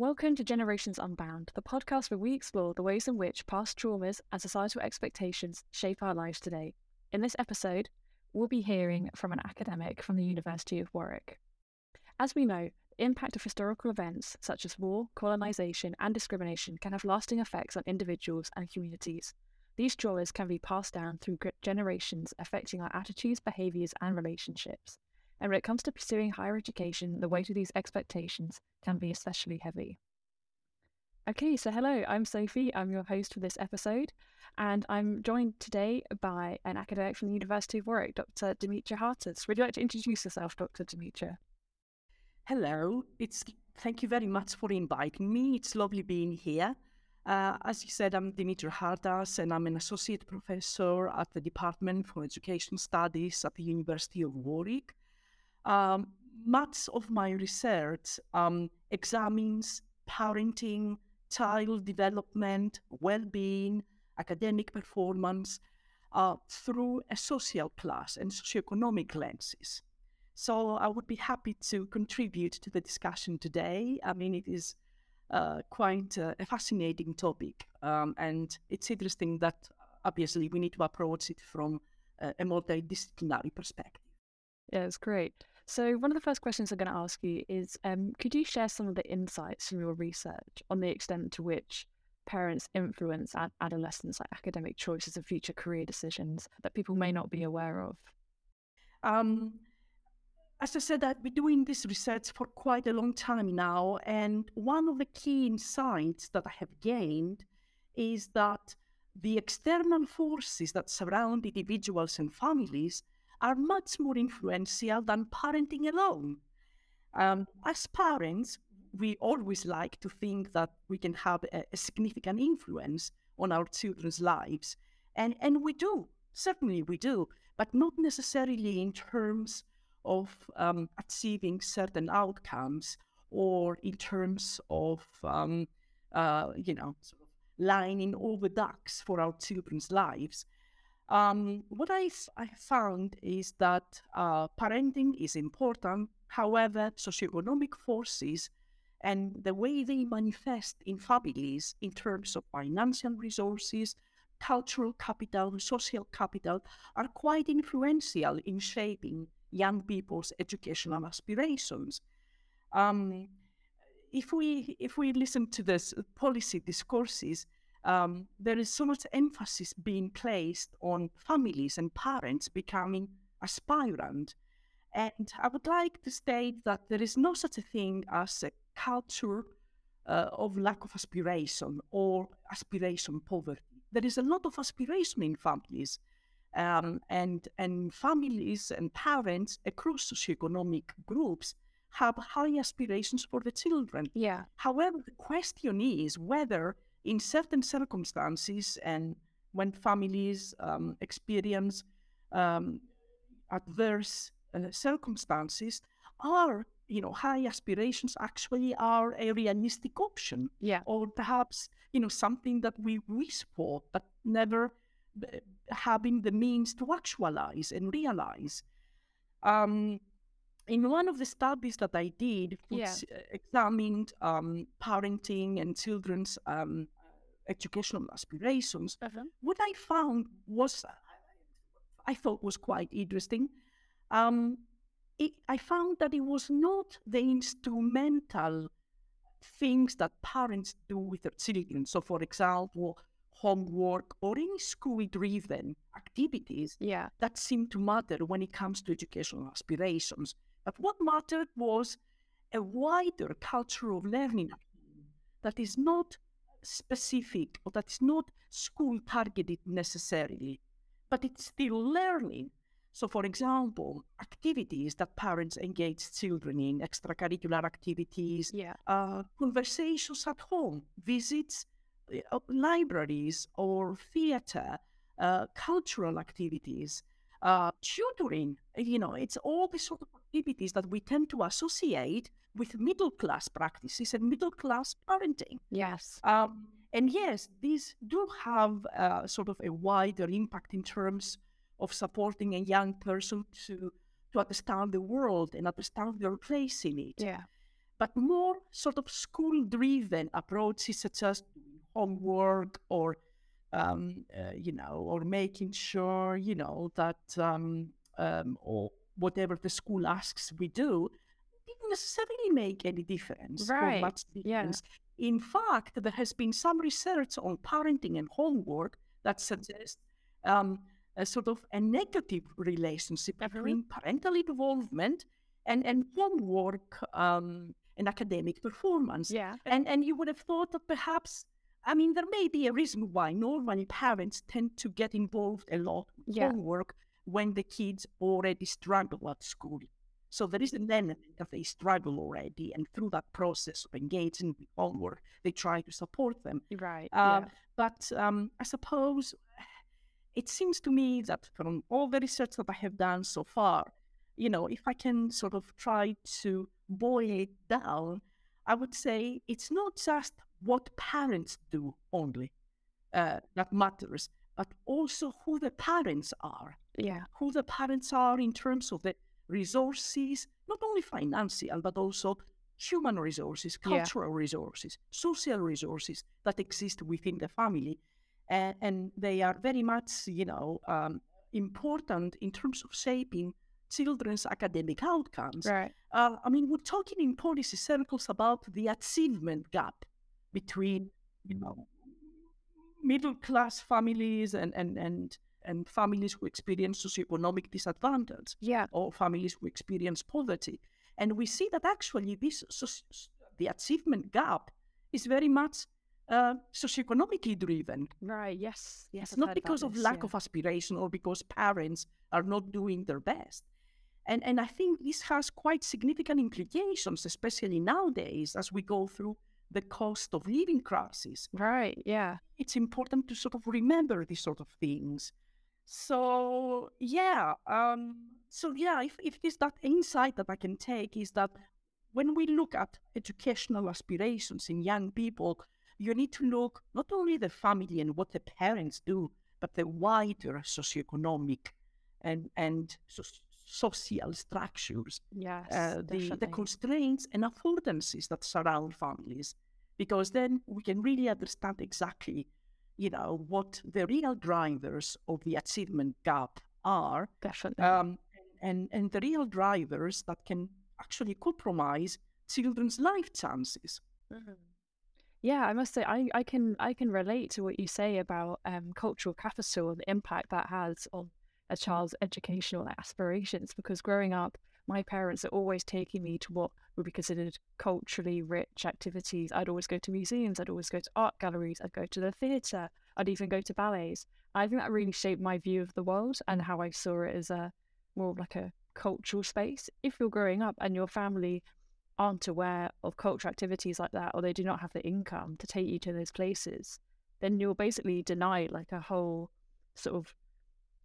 Welcome to Generations Unbound, the podcast where we explore the ways in which past traumas and societal expectations shape our lives today. In this episode, we'll be hearing from an academic from the University of Warwick. As we know, the impact of historical events such as war, colonisation, and discrimination can have lasting effects on individuals and communities. These traumas can be passed down through generations, affecting our attitudes, behaviours, and relationships. And when it comes to pursuing higher education, the weight of these expectations can be especially heavy. Okay, so hello, I'm Sophie. I'm your host for this episode, and I'm joined today by an academic from the University of Warwick, Dr. Dimitra Hartas. Would you like to introduce yourself, Dr. Dimitra? Hello, it's thank you very much for inviting me. It's lovely being here. Uh, as you said, I'm Dimitra Hartas, and I'm an associate professor at the Department for Education Studies at the University of Warwick. Um, much of my research um, examines parenting, child development, well being, academic performance uh, through a social class and socioeconomic lenses. So I would be happy to contribute to the discussion today. I mean, it is uh, quite uh, a fascinating topic, um, and it's interesting that obviously we need to approach it from a multidisciplinary perspective. Yeah, it's great. So, one of the first questions I'm going to ask you is um, could you share some of the insights from your research on the extent to which parents influence ad- adolescents' like academic choices and future career decisions that people may not be aware of? Um, as I said, I've been doing this research for quite a long time now, and one of the key insights that I have gained is that the external forces that surround individuals and families are much more influential than parenting alone. Um, as parents, we always like to think that we can have a, a, significant influence on our children's lives. And, and we do, certainly we do, but not necessarily in terms of um, achieving certain outcomes or in terms of, um, uh, you know, sort of lining all the ducks for our children's lives. Um, what I, I found is that uh, parenting is important. However, socioeconomic forces and the way they manifest in families in terms of financial resources, cultural capital, social capital are quite influential in shaping young people's educational aspirations. Um, if we if we listen to this policy discourses, um, there is so much emphasis being placed on families and parents becoming aspirant. And I would like to state that there is no such a thing as a culture uh, of lack of aspiration or aspiration poverty. There is a lot of aspiration in families. Um, and, and families and parents across socioeconomic groups have high aspirations for the children. Yeah. However, the question is whether in certain circumstances and when families um, experience um, adverse uh, circumstances are you know high aspirations actually are a realistic option yeah. or perhaps you know something that we wish for but never uh, having the means to actualize and realize. Um, in one of the studies that I did, which yeah. Uh, examined um, parenting and children's um, educational aspirations, uh-huh. what I found was, I thought was quite interesting. Um, it, I found that it was not the instrumental things that parents do with their children. So, for example, homework or any school driven activities yeah. that seem to matter when it comes to educational aspirations. But what mattered was a wider culture of learning that is not specific or that is not school targeted necessarily, but it's still learning. So, for example, activities that parents engage children in, extracurricular activities, yeah. uh, conversations at home, visits, uh, libraries or theater, uh, cultural activities, uh, tutoring. You know, it's all these sort of activities that we tend to associate with middle class practices and middle class parenting. Yes. Um, and yes, these do have uh, sort of a wider impact in terms of supporting a young person to to understand the world and understand their place in it. Yeah. but more sort of school driven approaches such as homework or um, uh, you know, or making sure, you know, that um, um, or whatever the school asks we do didn't necessarily make any difference Right, much yeah. In fact, there has been some research on parenting and homework that suggests um, a sort of a negative relationship Mhm. between parental involvement and, and homework um, and academic performance. Yeah. And and you would have thought that perhaps, I mean, there may be a reason why normally parents tend to get involved a lot with Yeah. homework when the kids already struggle at school. So there is an element that they struggle already, and through that process of engaging with homework, they try to support them. Right. Uh, yeah. But um, I suppose it seems to me that from all the research that I have done so far, you know, if I can sort of try to boil it down, I would say it's not just what parents do only uh, that matters, but also who the parents are, Yeah. who the parents are in terms of the resources, not only financial, but also human resources, Yeah. cultural resources, social resources that exist within the family. A- and they are very much, you know, um, important in terms of shaping children's academic outcomes. Right. Uh, I mean, we're talking in policy circles about the achievement gap between, you know, middle class families and, and, and, and families who experience socioeconomic disadvantage Yeah. or families who experience poverty. And we see that actually this soc- the achievement gap is very much uh, socioeconomically driven. Right. Yes. Yes. It's I've not because of this, lack yeah. of aspiration or because parents are not doing their best. And, and I think this has quite significant implications, especially nowadays as we go through the cost of living crisis. Right. Yeah. It's important to sort of remember these sort of things. So yeah, um, so yeah, if, if this that insight that I can take is that when we look at educational aspirations in young people, you need to look not only the family and what the parents do, but the wider socioeconomic and and so- social structures, Yes. uh, the, the constraints and affordances that surround families, because then we can really understand exactly, you know, what the real drivers of the achievement gap are, Definitely. um, and and the real drivers that can actually compromise children's life chances. Mhm. Yeah, I must say I, I can I can relate to what you say about um, cultural capital and the impact that has on a child's educational aspirations. Because growing up, my parents are always taking me to what would be considered culturally rich activities. I'd always go to museums. I'd always go to art galleries. I'd go to the theatre. I'd even go to ballets. I think that really shaped my view of the world and how I saw it as a more like a cultural space. If you're growing up and your family aren't aware of cultural activities like that or they do not have the income to take you to those places then you're basically denied like a whole sort of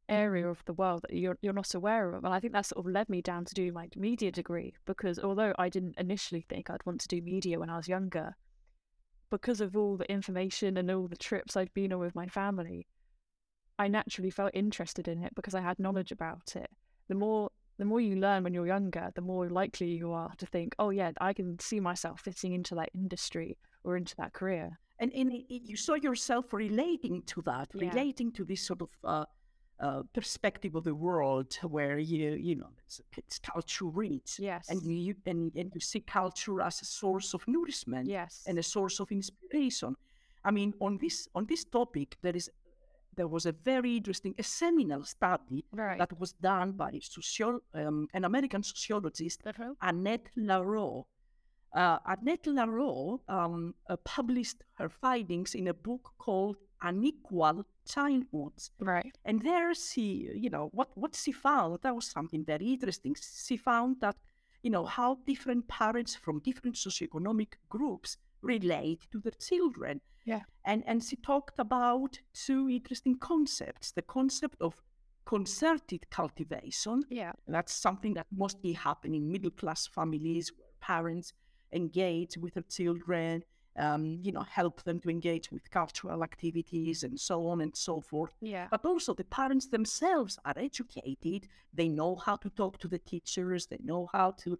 Mm. area of the world that you're you're not aware of and i think that sort of led me down to do my media degree because although i didn't initially think i'd want to do media when i was younger because of all the information and all the trips i'd been on with my family i naturally felt interested in it because i had knowledge about it the more the more you learn when you're younger, the more likely you are to think, oh, yeah, I can see myself fitting into that industry or into that career. and, and it- it- you saw yourself relating to that, Yeah. relating to this sort of uh, uh, perspective of the world where you you know it's, it's culture rich, Yes. and you and, and you see culture as a source of nourishment yes. and a source of inspiration. I mean, on this on this topic, there is there was a very interesting, a seminal study right. that was done by socio- um, an American sociologist Uh-huh. Annette Lareau. Uh, Annette Lareau um, uh, published her findings in a book called Unequal Childhoods. Right. And there she, you know, what, what she found, that was something very interesting. She found that, you know, how different parents from different socioeconomic groups relate to their children. Yeah. And, and she talked about two interesting concepts the concept of concerted cultivation, Yeah. that's something that mostly happen in middle class families where parents engage with their children, um, you know, help them to engage with cultural activities and so on and so forth. Yeah. But also the parents themselves are educated. They know how to talk to the teachers. They know how to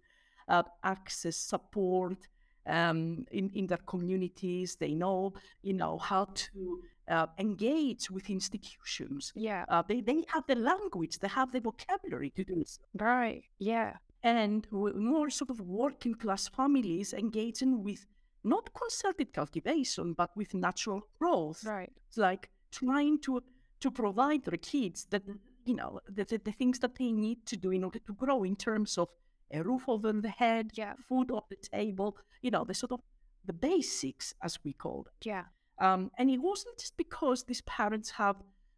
uh, access support um, in, in their communities. They know, you know, how to uh, engage with institutions. Yeah. Uh, they, they have the language, they have the vocabulary to do this. Right. Yeah. And more sort of working class families engaging with not concerted cultivation, but with natural growth. Right. It's like trying to to provide their kids that you know the, the, the things that they need to do in order to grow in terms of a roof over the head, Yeah. food on the table, you know, the sort of the basics as we call it. Yeah. Um, and it wasn't just because these parents have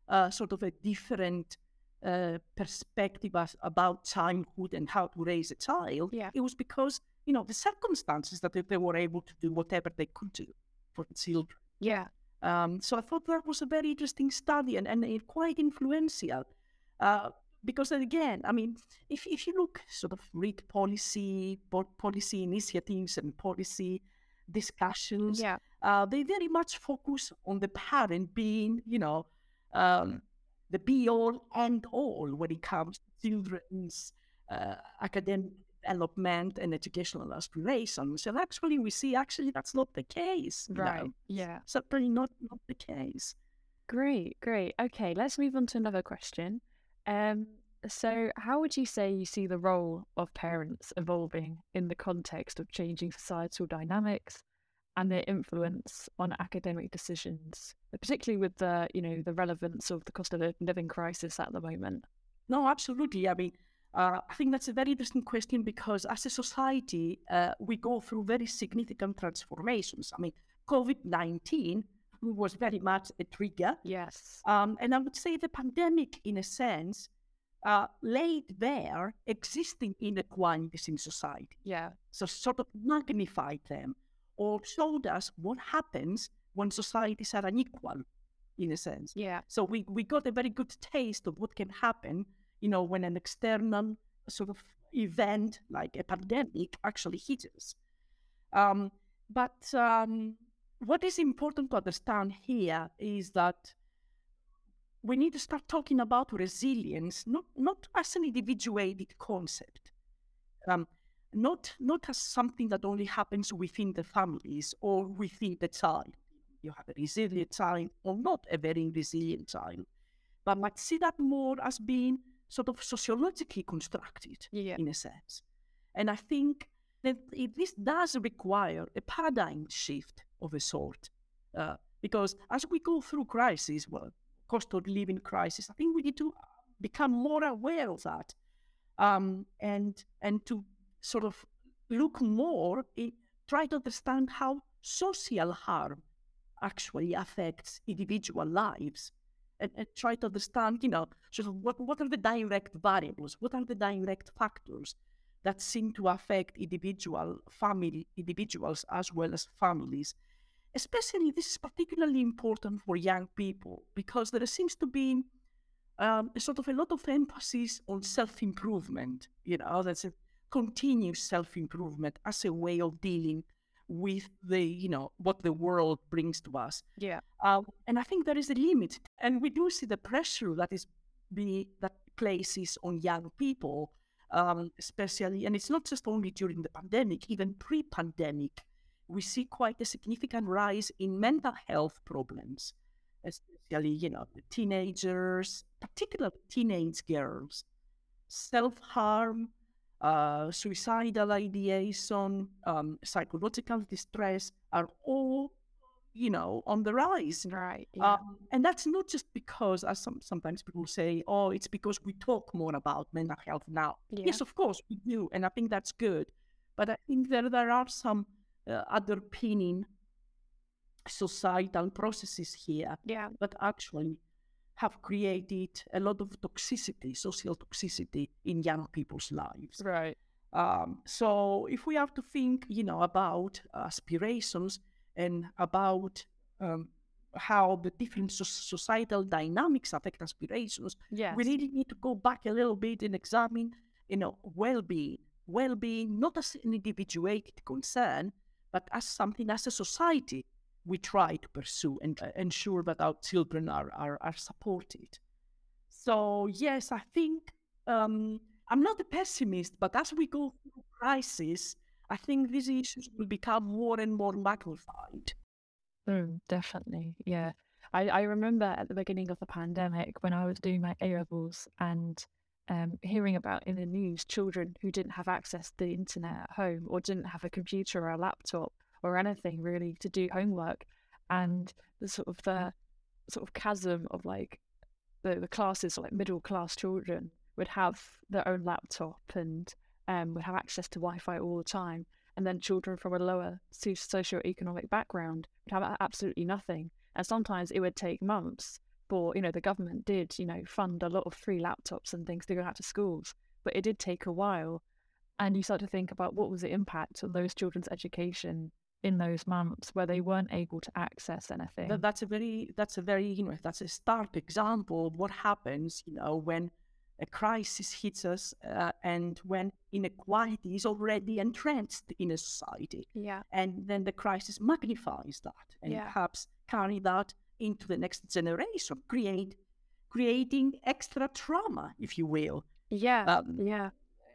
uh, sort of a different uh, perspective as, about childhood and how to raise a child. Yeah. It was because, you know, the circumstances that they, they were able to do whatever they could do for the children. Yeah. Um, so I thought that was a very interesting study and, and quite influential. Uh, because then again, I mean, if, if you look sort of read policy, po- policy initiatives and policy discussions, Yeah. uh, they very much focus on the parent being, you know, um, the be all and all when it comes to children's uh, academic development and educational aspirations. And actually, we see actually that's not the case. Right. know. Yeah. Certainly not, not the case. Great. Great. Okay. Let's move on to another question. Um. So, how would you say you see the role of parents evolving in the context of changing societal dynamics and their influence on academic decisions, particularly with the, you know, the relevance of the cost of living crisis at the moment? No, absolutely. I mean, uh, I think that's a very interesting question because as a society, uh, we go through very significant transformations. I mean, COVID 19 was very much a trigger. Yes. Um, and I would say the pandemic, in a sense, uh, laid bare existing inequalities in society. Yeah. So, sort of magnified them or showed us what happens when societies are unequal, in a sense. Yeah. So we, we got a very good taste of what can happen, you know, when an external sort of event like a pandemic actually hits us. Um, but um, what is important to understand here is that we need to start talking about resilience, not, not as an individuated concept, um, not, not as something that only happens within the families or within the child. You have a resilient child or not a very resilient child, but might see that more as being sort of sociologically constructed Yeah. in a sense. And I think that it, this does require a paradigm shift of a sort. Uh, because as we go through crises, well, cost of living crisis, I think we need to become more aware of that um, and and to sort of look more, in, try to understand how social harm actually affects individual lives and, and try to understand, you know, sort of what, what are the direct variables, what are the direct factors that seem to affect individual family individuals as well as families. Especially this is particularly important for young people because there seems to be um, a sort of a lot of emphasis on self-improvement. You know, that's a continuous self-improvement as a way of dealing with the, you know, what the world brings to us. Yeah. Um, and I think there is a limit, and we do see the pressure that is be that places on young people, um, especially, and it's not just only during the pandemic, even pre-pandemic, we see quite a significant rise in mental health problems, especially, you know, the teenagers, particularly teenage girls, self-harm, uh, suicidal ideation, um, psychological distress are all, you know, on the rise. Right. Yeah. Um, and that's not just because, as some, sometimes people say, oh, it's because we talk more about mental health now. yeah. Yes, of course we do, and I think that's good. But I think there there are some uh, underpinning societal processes here Yeah. that actually have created a lot of toxicity, social toxicity in young people's lives. Right. Um, so if we have to think, you know, about aspirations and about um, how the different so- societal dynamics affect aspirations, Yes. we really need to go back a little bit and examine, you know, well-being. Well-being not as an individuated concern, but as something as a society we try to pursue and uh, ensure that our children are, are, are supported. So yes, I think um, I'm not a pessimist, but as we go through crisis, I think these issues will become more and more magnified. Mm, definitely, yeah. I, I remember at the beginning of the pandemic when I was doing my A levels and um, hearing about in the news children who didn't have access to the internet at home or didn't have a computer or a laptop or anything really to do homework, and the sort of the sort of chasm of like the, the classes like middle class children would have their own laptop and um, would have access to Wi-Fi all the time, and then children from a lower socio-economic background would have absolutely nothing. And sometimes it would take months for, you know, the government did, you know, fund a lot of free laptops and things to go out to schools, but it did take a while. And you start to think about what was the impact on those children's education in those months where they weren't able to access anything. That's a very, that's a very, you know, that's a stark example of what happens, you know, when a crisis hits us uh, and when inequality is already entrenched in a society. Yeah. And then the crisis magnifies that and Yeah. perhaps carry that into the next generation, create creating extra trauma, if you will. Yeah. Um, yeah.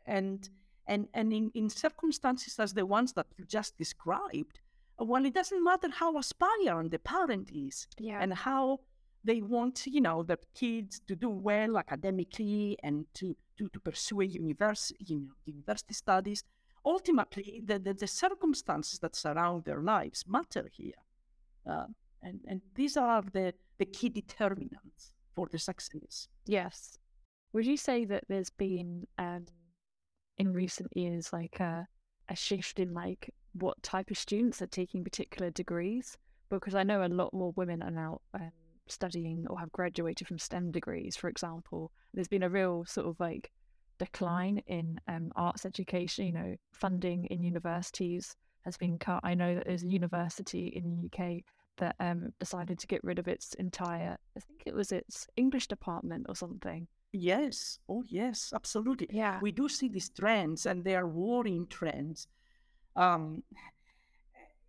and and and in, in circumstances as the ones that you just described, uh, well, it doesn't matter how aspirant the parent is Yeah. and how they want, you know, their kids to do well academically and to to, to pursue a university, you know, university studies. Ultimately, the, the, the circumstances that surround their lives matter here, uh, and and these are the the key determinants for the success. Yes. Would you say that there's been um, in recent years like a, a shift in like what type of students are taking particular degrees? Because I know a lot more women are now um, studying or have graduated from STEM degrees, for example. There's been a real sort of like decline in um, arts education. You know, funding in universities has been cut. I know that there's a university in the UK that um, decided to get rid of its entire, I think it was its English department or something. Yes, oh yes, absolutely. Yeah. we do see these trends and they are worrying trends um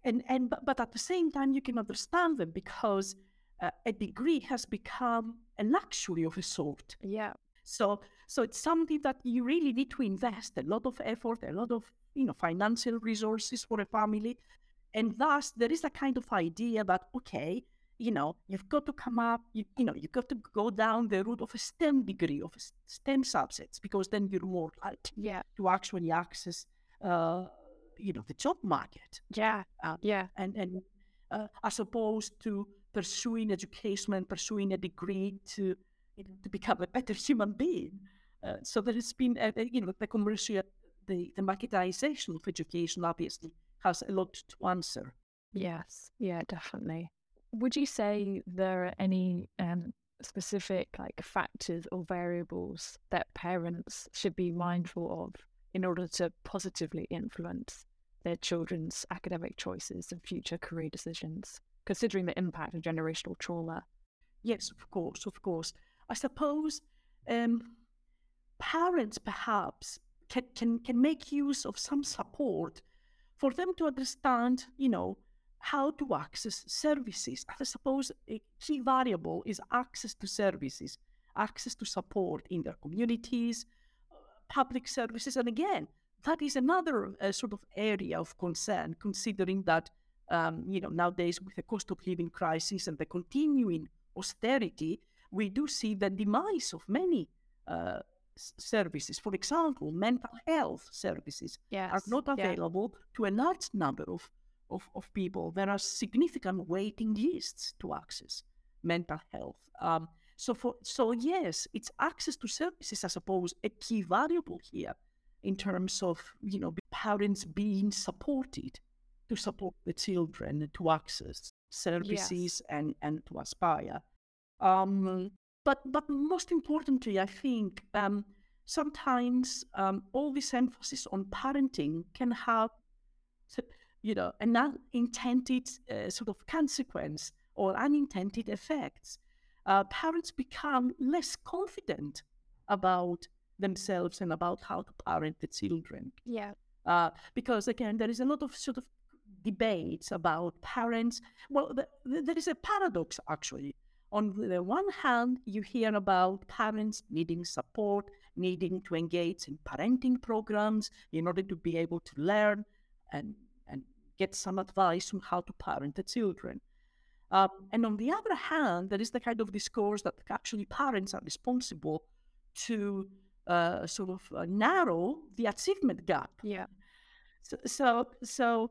and and but, but at the same time you can understand them because uh, a degree has become a luxury of a sort Yeah. so so it's something that you really need to invest a lot of effort a lot of you know financial resources for a family and thus there is a kind of idea that okay you know you've got to come up you, you know you've got to go down the route of a stem degree of stem subsets because then you're more likely Yeah. to actually access uh, you know the job market Yeah. Uh, yeah. and and uh, as opposed to pursuing education and pursuing a degree to you know, to become a better human being. Uh, so there has been a, a- you know the commercial the the marketization of education obviously has a lot to answer. Yes. Yeah, definitely. Would you say there are any um, specific like factors or variables that parents should be mindful of in order to positively influence their children's academic choices and future career decisions, considering the impact of generational trauma? Yes, of course, of course. I suppose um, parents perhaps can, can, can make use of some support for them to understand, you know, how to access services. I suppose a key variable is access to services, access to support in their communities, uh, public services. And again, that is another uh, sort of area of concern, considering that, um, you know, nowadays with the cost of living crisis and the continuing austerity, we do see the demise of many uh, services. For example, mental health services Yes. are not yeah. available to a large number of, of, of people. There are significant waiting lists to access mental health. Um, so, for, so yes, it's access to services, I suppose, a key variable here in terms of you know parents being supported to support the children to access services and and to aspire. Um, but but most importantly, I think um, sometimes um, all this emphasis on parenting can have, you know, an unintended uh, sort of consequence or unintended effects. Uh, parents become less confident about themselves and about how to parent the children. Yeah. Uh, because again, there is a lot of sort of debates about parents. Well, the, the, there is a paradox actually on the one hand, you hear about parents needing support, needing to engage in parenting programs in order to be able to learn and, and get some advice on how to parent the children. Um, and on the other hand, there is the kind of discourse that actually parents are responsible to uh, sort of uh, narrow the achievement gap. Yeah. So, so, so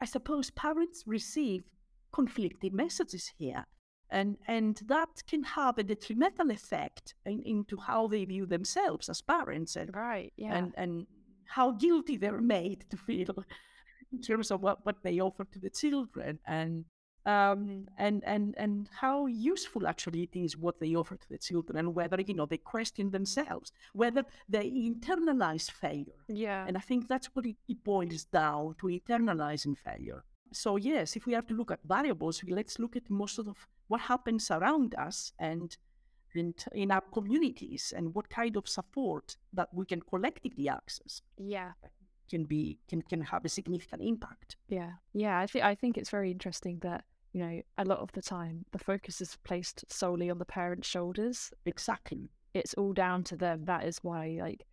I suppose parents receive conflicting messages here. And, and that can have a detrimental effect in, into how they view themselves as parents and, Right. Yeah. and, and how guilty they're made to feel in terms of what, what they offer to the children and um, and and and how useful actually it is what they offer to the children and whether you know they question themselves whether they internalize failure yeah. and I think that's what it, it boils down to internalizing failure. So, yes, if we have to look at variables, let's look at most of what happens around us and in, in our communities and what kind of support that we can collectively access yeah. Can be can, can have a significant impact. Yeah, yeah. I think I think it's very interesting that you know a lot of the time the focus is placed solely on the parents' shoulders. Exactly. It's all down to them. That is why, like,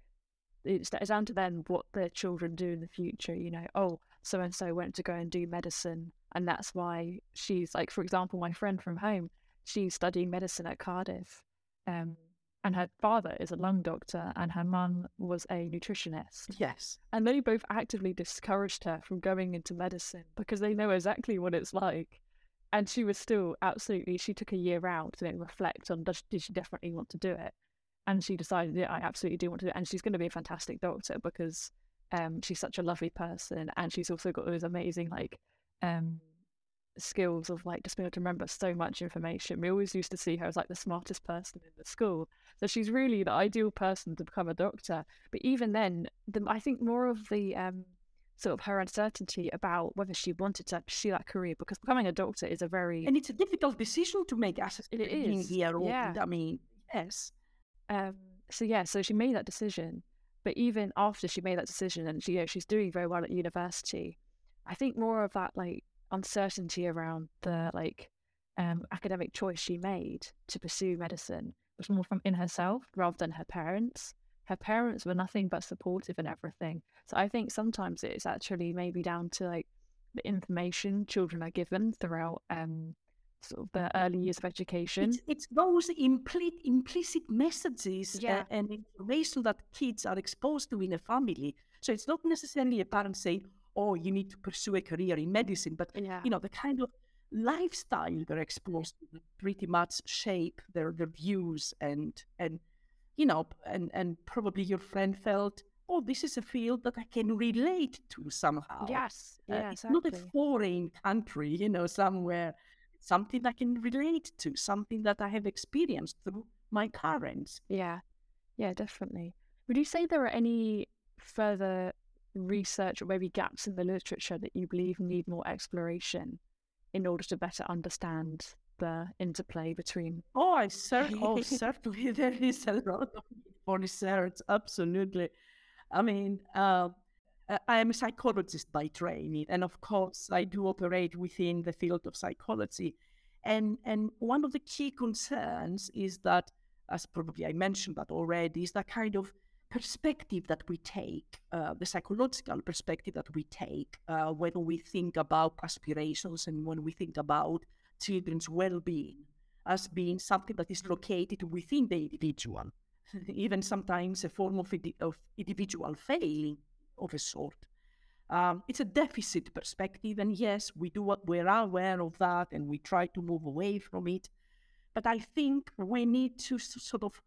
it's, it's down to them what their children do in the future. You know, oh, so and so went to go and do medicine, and that's why she's like, for example, my friend from home, she's studying medicine at Cardiff, um, and her father is a lung doctor, and her mum was a nutritionist. Yes. And they both actively discouraged her from going into medicine because they know exactly what it's like. And she was still absolutely, she took a year out to then reflect on does, did she definitely want to do it? And she decided, yeah, I absolutely do want to do it. And she's going to be a fantastic doctor because um, she's such a lovely person. And she's also got those amazing, like, um, skills of like just being able to remember so much information. We always used to see her as like the smartest person in the school. So she's really the ideal person to become a doctor. But even then, the, I think more of the um, sort of her uncertainty about whether she wanted to pursue that career because becoming a doctor is a very And it's a difficult decision to make as It being is, here. Yeah. I mean, yes. um, so yeah, so she made that decision. But even after she made that decision, and she, you know, she's doing very well at university, I think more of that like uncertainty around the like um, academic choice she made to pursue medicine was more from in herself rather than her parents. Her parents were nothing but supportive and everything. So I think sometimes it's actually maybe down to like the information children are given throughout um, sort of the early years of education. It's, it's those implicit, implicit messages uh, Yeah. and information that kids are exposed to in a family. So it's not necessarily a parent saying, "Oh, you need to pursue a career in medicine," but yeah. you know the kind of lifestyle they're exposed to pretty much shape their their views and and you know and and probably your friend felt, "Oh, this is a field that I can relate to somehow." Yes. Uh, Yeah. it's not a foreign country, you know, somewhere. Something I can relate to, something that I have experienced through my parents. Yeah, yeah, definitely. Would you say there are any further research or maybe gaps in the literature that you believe need more exploration in order to better understand the interplay between? Oh, I cer- oh, certainly there is a lot of research. Absolutely. I mean, uh, I- I am a psychologist by training, and of course, I do operate within the field of psychology. And and one of the key concerns is that, as probably I mentioned that already, is that kind of perspective that we take, uh, the psychological perspective that we take uh, when we think about aspirations and when we think about children's well-being as being something that is located within the individual, even sometimes a form of, indi- of individual failing of a sort. Um, it's a deficit perspective, and yes, we do what we're aware of that, and we try to move away from it. But I think we need to sort of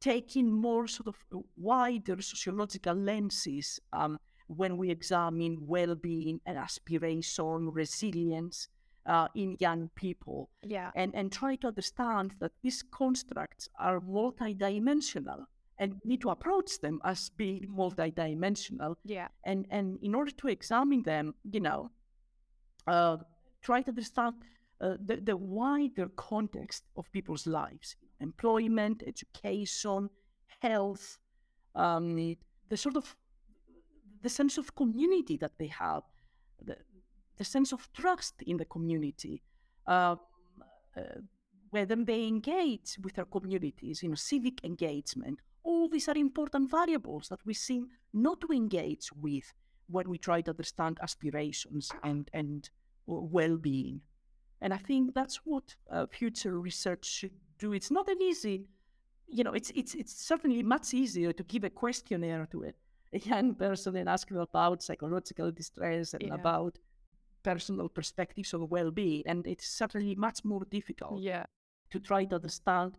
take in more sort of wider sociological lenses um, when we examine well-being and aspiration, resilience uh, in young people Yeah, and, and try to understand that these constructs are multidimensional and need to approach them as being multidimensional. yeah, And, and in order to examine them, you know, uh, try to understand uh, the, the wider context of people's lives employment, education, health, um, the sort of the sense of community that they have, the, the sense of trust in the community, uh, uh, whether they engage with their communities, you know, civic engagement. All these are important variables that we seem not to engage with when we try to understand aspirations and, and well-being. And I think that's what uh, future research should do. It's not an easy, you know, it's it's it's certainly much easier to give a questionnaire to a, a young person and ask them about psychological distress and Yeah. about personal perspectives of well-being. And it's certainly much more difficult Yeah. to try to understand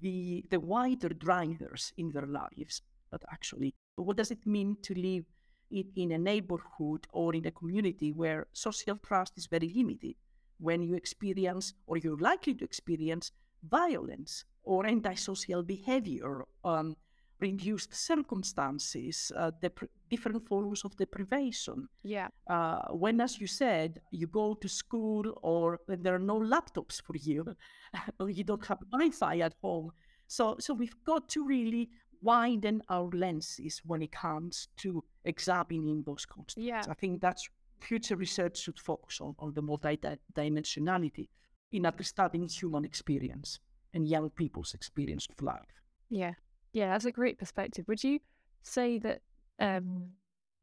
the the wider drivers in their lives. But actually, what does it mean to live in, in a neighborhood or in a community where social trust is very limited? When you experience or you're likely to experience violence or antisocial behavior, um, reduced circumstances, uh, dep- different forms of deprivation, Yeah. uh, when, as you said, you go to school or when there are no laptops for you, or you don't have Wi-Fi at home. So, so we've got to really widen our lenses when it comes to examining those concepts. Yeah. I think that's future research should focus on, on the multi-dimensionality in understanding human experience and young people's experience of life. Yeah. Yeah, that's a great perspective. Would you say that um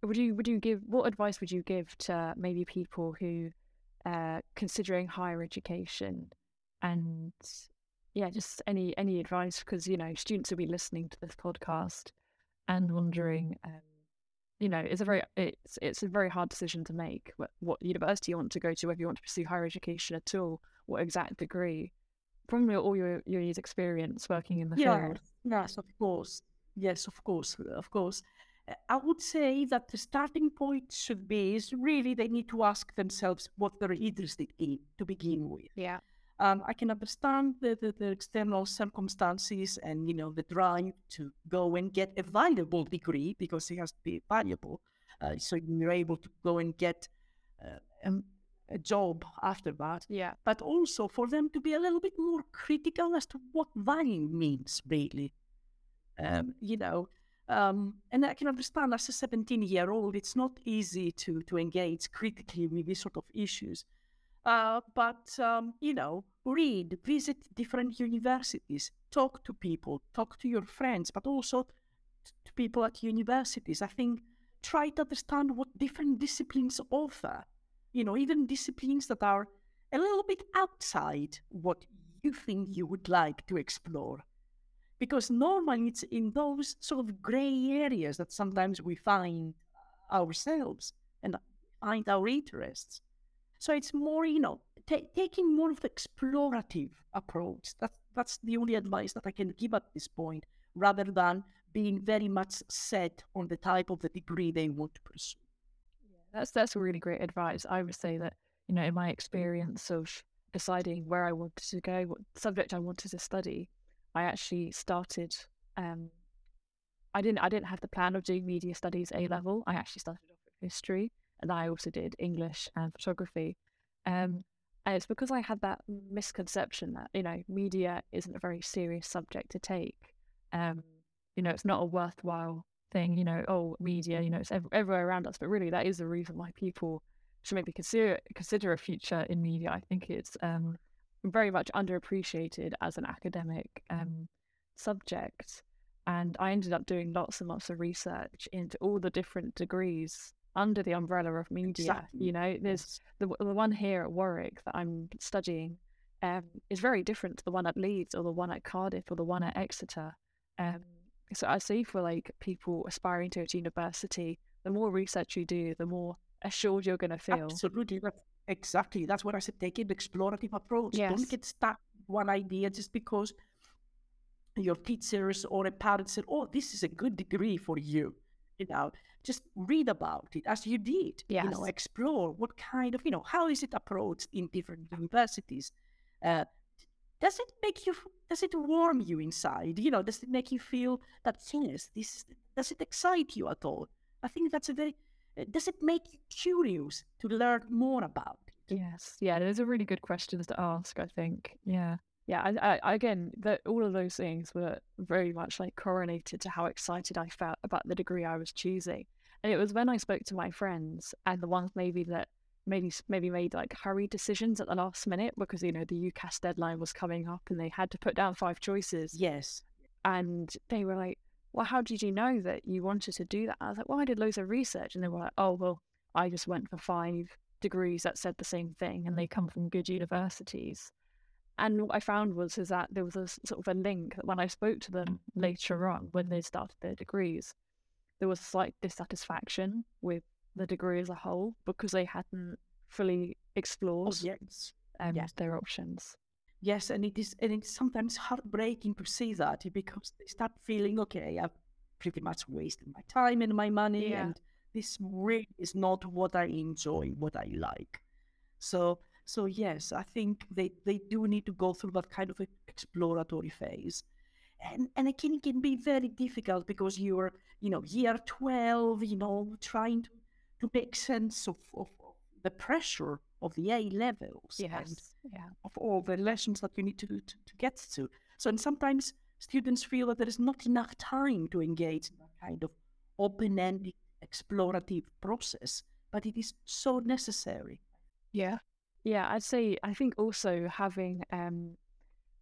would you would you give what advice would you give to maybe people who uh considering higher education and yeah, just any any advice because you know students will be listening to this podcast and wondering um you know it's a very it's it's a very hard decision to make what, what university you want to go to whether you want to pursue higher education at all what exact degree from your, all your your years experience working in the field Yes, of course. Yes, of course, of course. Uh, I would say that the starting point should be is really they need to ask themselves what they're interested in to begin with. Yeah. Um, I can understand the, the, the external circumstances and you know the drive to go and get a valuable degree because it has to be valuable. Uh, so you're able to go and get uh, um, a job after that Yeah. but also for them to be a little bit more critical as to what value means, really. Um, you know, um, and I can understand as a 17 year old, it's not easy to, to engage critically with these sort of issues. Uh, but, um, you know, read, visit different universities, talk to people, talk to your friends, but also to people at universities. I think try to understand what different disciplines offer you know, even disciplines that are a little bit outside what you think you would like to explore. Because normally it's in those sort of gray areas that sometimes we find ourselves and find our interests. So it's more, you know, ta taking more of the explorative approach. That's, that's the only advice that I can give at this point, rather than being very much set on the type of the degree they want to pursue. That's that's really great advice. I would say that, you know, in my experience of deciding where I wanted to go, what subject I wanted to study, I actually started um I didn't I didn't have the plan of doing media studies A level. I actually started off with history and I also did English and photography. Um and it's because I had that misconception that, you know, media isn't a very serious subject to take. Um, you know, it's not a worthwhile thing, you know, oh, media, you know, it's ev- everywhere around us. But really, that is the reason why people should maybe consider consider a future in media. I think it's um, very much underappreciated as an academic um, subject. And I ended up doing lots and lots of research into all the different degrees under the umbrella of media. Exactly. You know, there's the, the one here at Warwick that I'm studying um, is very different to the one at Leeds or the one at Cardiff or the one at Exeter. Um, so I see for like people aspiring to a university, the more research you do, the more assured you're going to feel. Absolutely. That's exactly. That's what I said. Take an explorative approach. Yes. Don't get stuck one idea just because your teachers or a parent said, "Oh, this is a good degree for you." You know, just read about it as you did. You know, explore what kind of, you know, how is it approached in different universities. Uh, does it make you? Does it warm you inside? You know, does it make you feel that yes, this does it excite you at all? I think that's a very. uh, Does it make you curious to learn more about it? Yes, yeah, those are really good questions to ask. I think, yeah, yeah. I, I again, that all of those things were very much like correlated to how excited I felt about the degree I was choosing, and it was when I spoke to my friends and the ones maybe that maybe maybe made like hurried decisions at the last minute because you know the UCAS deadline was coming up and they had to put down five choices. Yes. And they were like, "Well, how did you know that you wanted to do that?" I was like, "Well, I did loads of research," and they were like, "Oh, well, I just went for five degrees that said the same thing, and they come from good universities." And what I found was is that there was a sort of a link that when I spoke to them later on, when they started their degrees, there was a slight dissatisfaction with the degree as a whole because they hadn't fully explored Oh, yes. um, yes. their options. Yes, and it is, and it's sometimes heartbreaking to see that because they start feeling, okay, I've pretty much wasted my time and my money, Yeah. and this really is not what I enjoy, what I like. So, so yes, I think they they do need to go through that kind of exploratory phase, and and again, it can be very difficult because you're, you know, year twelve, you know, trying to to make sense of, of the pressure of the A levels, and Yeah. of all the lessons that you need to, to, to get to. So, and sometimes students feel that there is not enough time to engage in that kind of open ended explorative process, but it is so necessary. Yeah. Yeah, I'd say I think also having um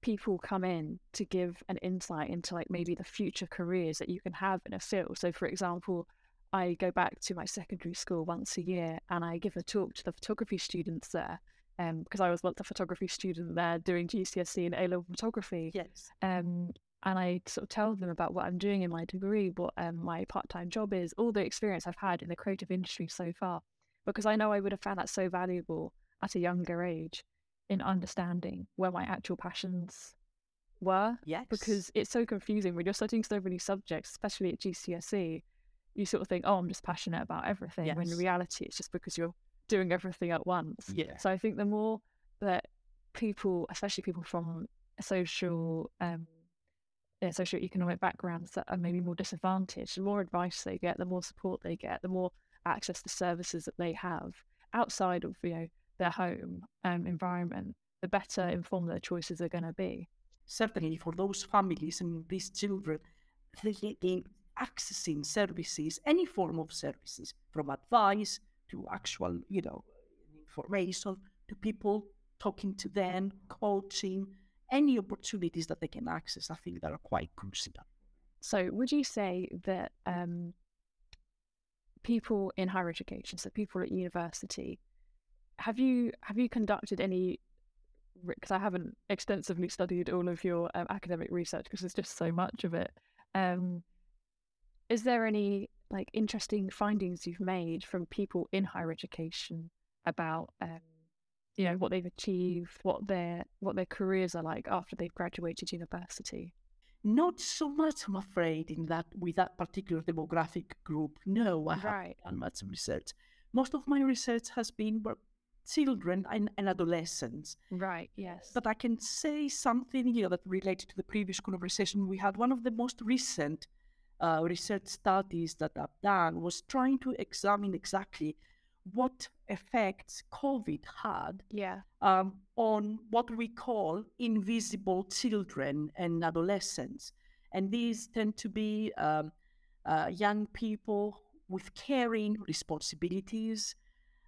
people come in to give an insight into like maybe the future careers that you can have in a field. So for example, I go back to my secondary school once a year and I give a talk to the photography students there. Um, because I was once a photography student there doing GCSE and A level photography. Yes. Um, and I sort of tell them about what I'm doing in my degree, what um, my part time job is, all the experience I've had in the creative industry so far, because I know I would have found that so valuable at a younger age in understanding where my actual passions were. Yes. Because it's so confusing when you're studying so many subjects, especially at GCSE. You sort of think, oh, I'm just passionate about everything. When in reality, it's just because you're doing everything at once. Yeah. So I think the more that people, especially people from social, um, yeah, socioeconomic backgrounds that are maybe more disadvantaged, the more advice they get, the more support they get, the more access to services that they have outside of you know their home um, environment, the better informed their choices are going to be. certainly for those families and these children, they accessing services, any form of services, from advice to actual, you know, information to people talking to them, coaching, any opportunities that they can access, I think that are quite crucial. So, would you say that um, people in higher education, so people at university, have you have you conducted any? Because I haven't extensively studied all of your um, academic research because there's just so much of it. Um, is there any like interesting findings you've made from people in higher education about um, you know what they've achieved, what their what their careers are like after they've graduated university? Not so much, I'm afraid, in that with that particular demographic group. No, I haven't done much research. Most of my research has been children and, and adolescents. Right. Yes. But I can say something here that related to the previous conversation we had. One of the most recent uh, research studies that I've done was trying to examine exactly what effects COVID had yeah. um, on what we call invisible children and adolescents. And these tend to be um, uh, young people with caring responsibilities,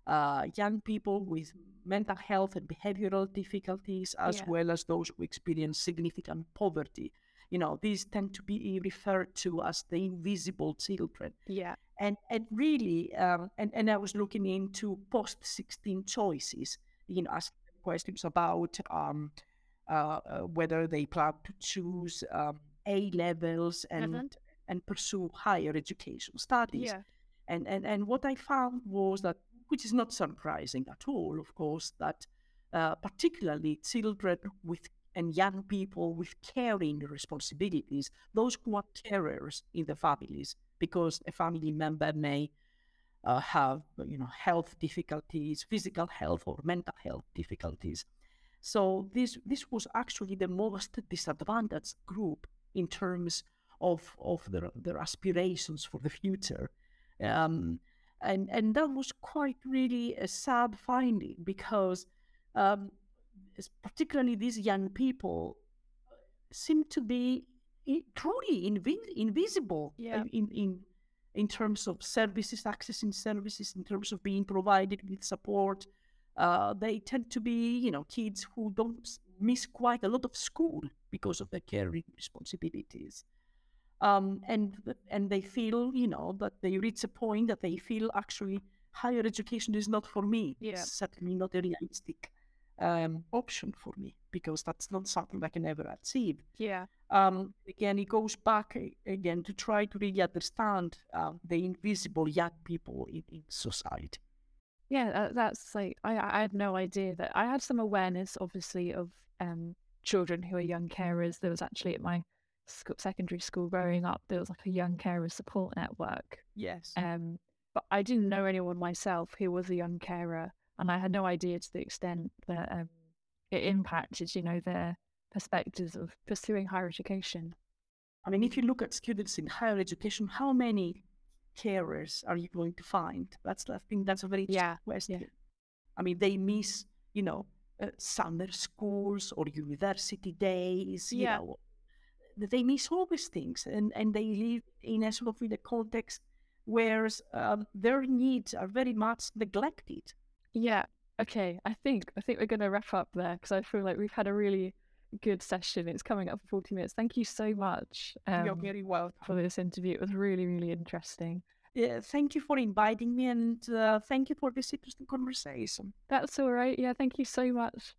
uh, young people with mental health and behavioral difficulties, as Yeah. well as those who experience significant poverty. You know, these tend to be referred to as the invisible children Yeah. and and really um, and and I was looking into post sixteen choices, you know, asking questions about um, uh, uh, whether they plan to choose um, A levels and Mhm. and pursue higher education studies. Yeah. And, and and what I found was that, which is not surprising at all, of course, that uh, particularly children with and young people with caring responsibilities, those who are carers in the families, because a family member may uh, have you know health difficulties, physical health or mental health difficulties. So this this was actually the most disadvantaged group in terms of of their their aspirations for the future. Um, and and that was quite really a sad finding because um, particularly these young people seem to be truly invi- invisible Yeah. in in in terms of services, accessing services, in terms of being provided with support. Uh, they tend to be, you know, kids who don't miss quite a lot of school because of their caring responsibilities. Um, and and they feel, you know, that they reach a point that they feel actually higher education is not for me. Yeah. It's certainly not a realistic um, option for me because that's not something I can ever achieve. Yeah. Um, again, it goes back again to try to really understand uh, the invisible young people in, in society. Yeah, uh, that's like I I had no idea that I had some awareness, obviously, of um children who are young carers. There was actually at my sc- secondary school growing up, there was like a young carer support network. Yes. Um, but I didn't know anyone myself who was a young carer, and I had no idea to the extent that um, it impacted, you know, their perspectives of pursuing higher education. I mean, if you look at students in higher education, how many carers are you going to find? That's I think that's a very Yeah, question. I mean, they miss, you know, uh, summer schools or university days. You Yeah. know, they miss all these things, and and they live in a sort of in a context where um, their needs are very much neglected. Yeah. Okay. I think I think we're going to wrap up there because I feel like we've had a really good session. It's coming up for forty minutes. Thank you so much You're um, very welcome. for this interview. It was really really interesting. Yeah, thank you for inviting me, and uh, thank you for this interesting conversation. That's all right. Yeah. Thank you so much.